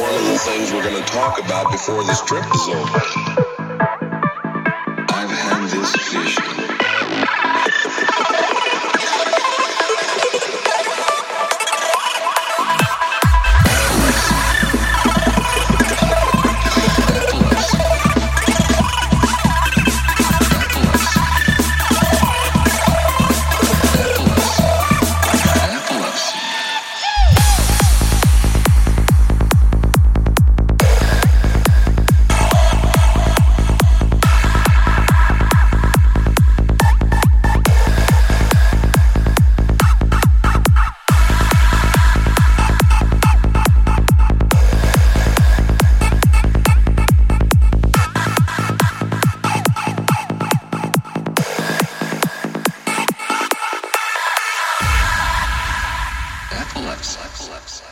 one of the things we're going to talk about before this trip is over. Epilepsy. Epilepsy.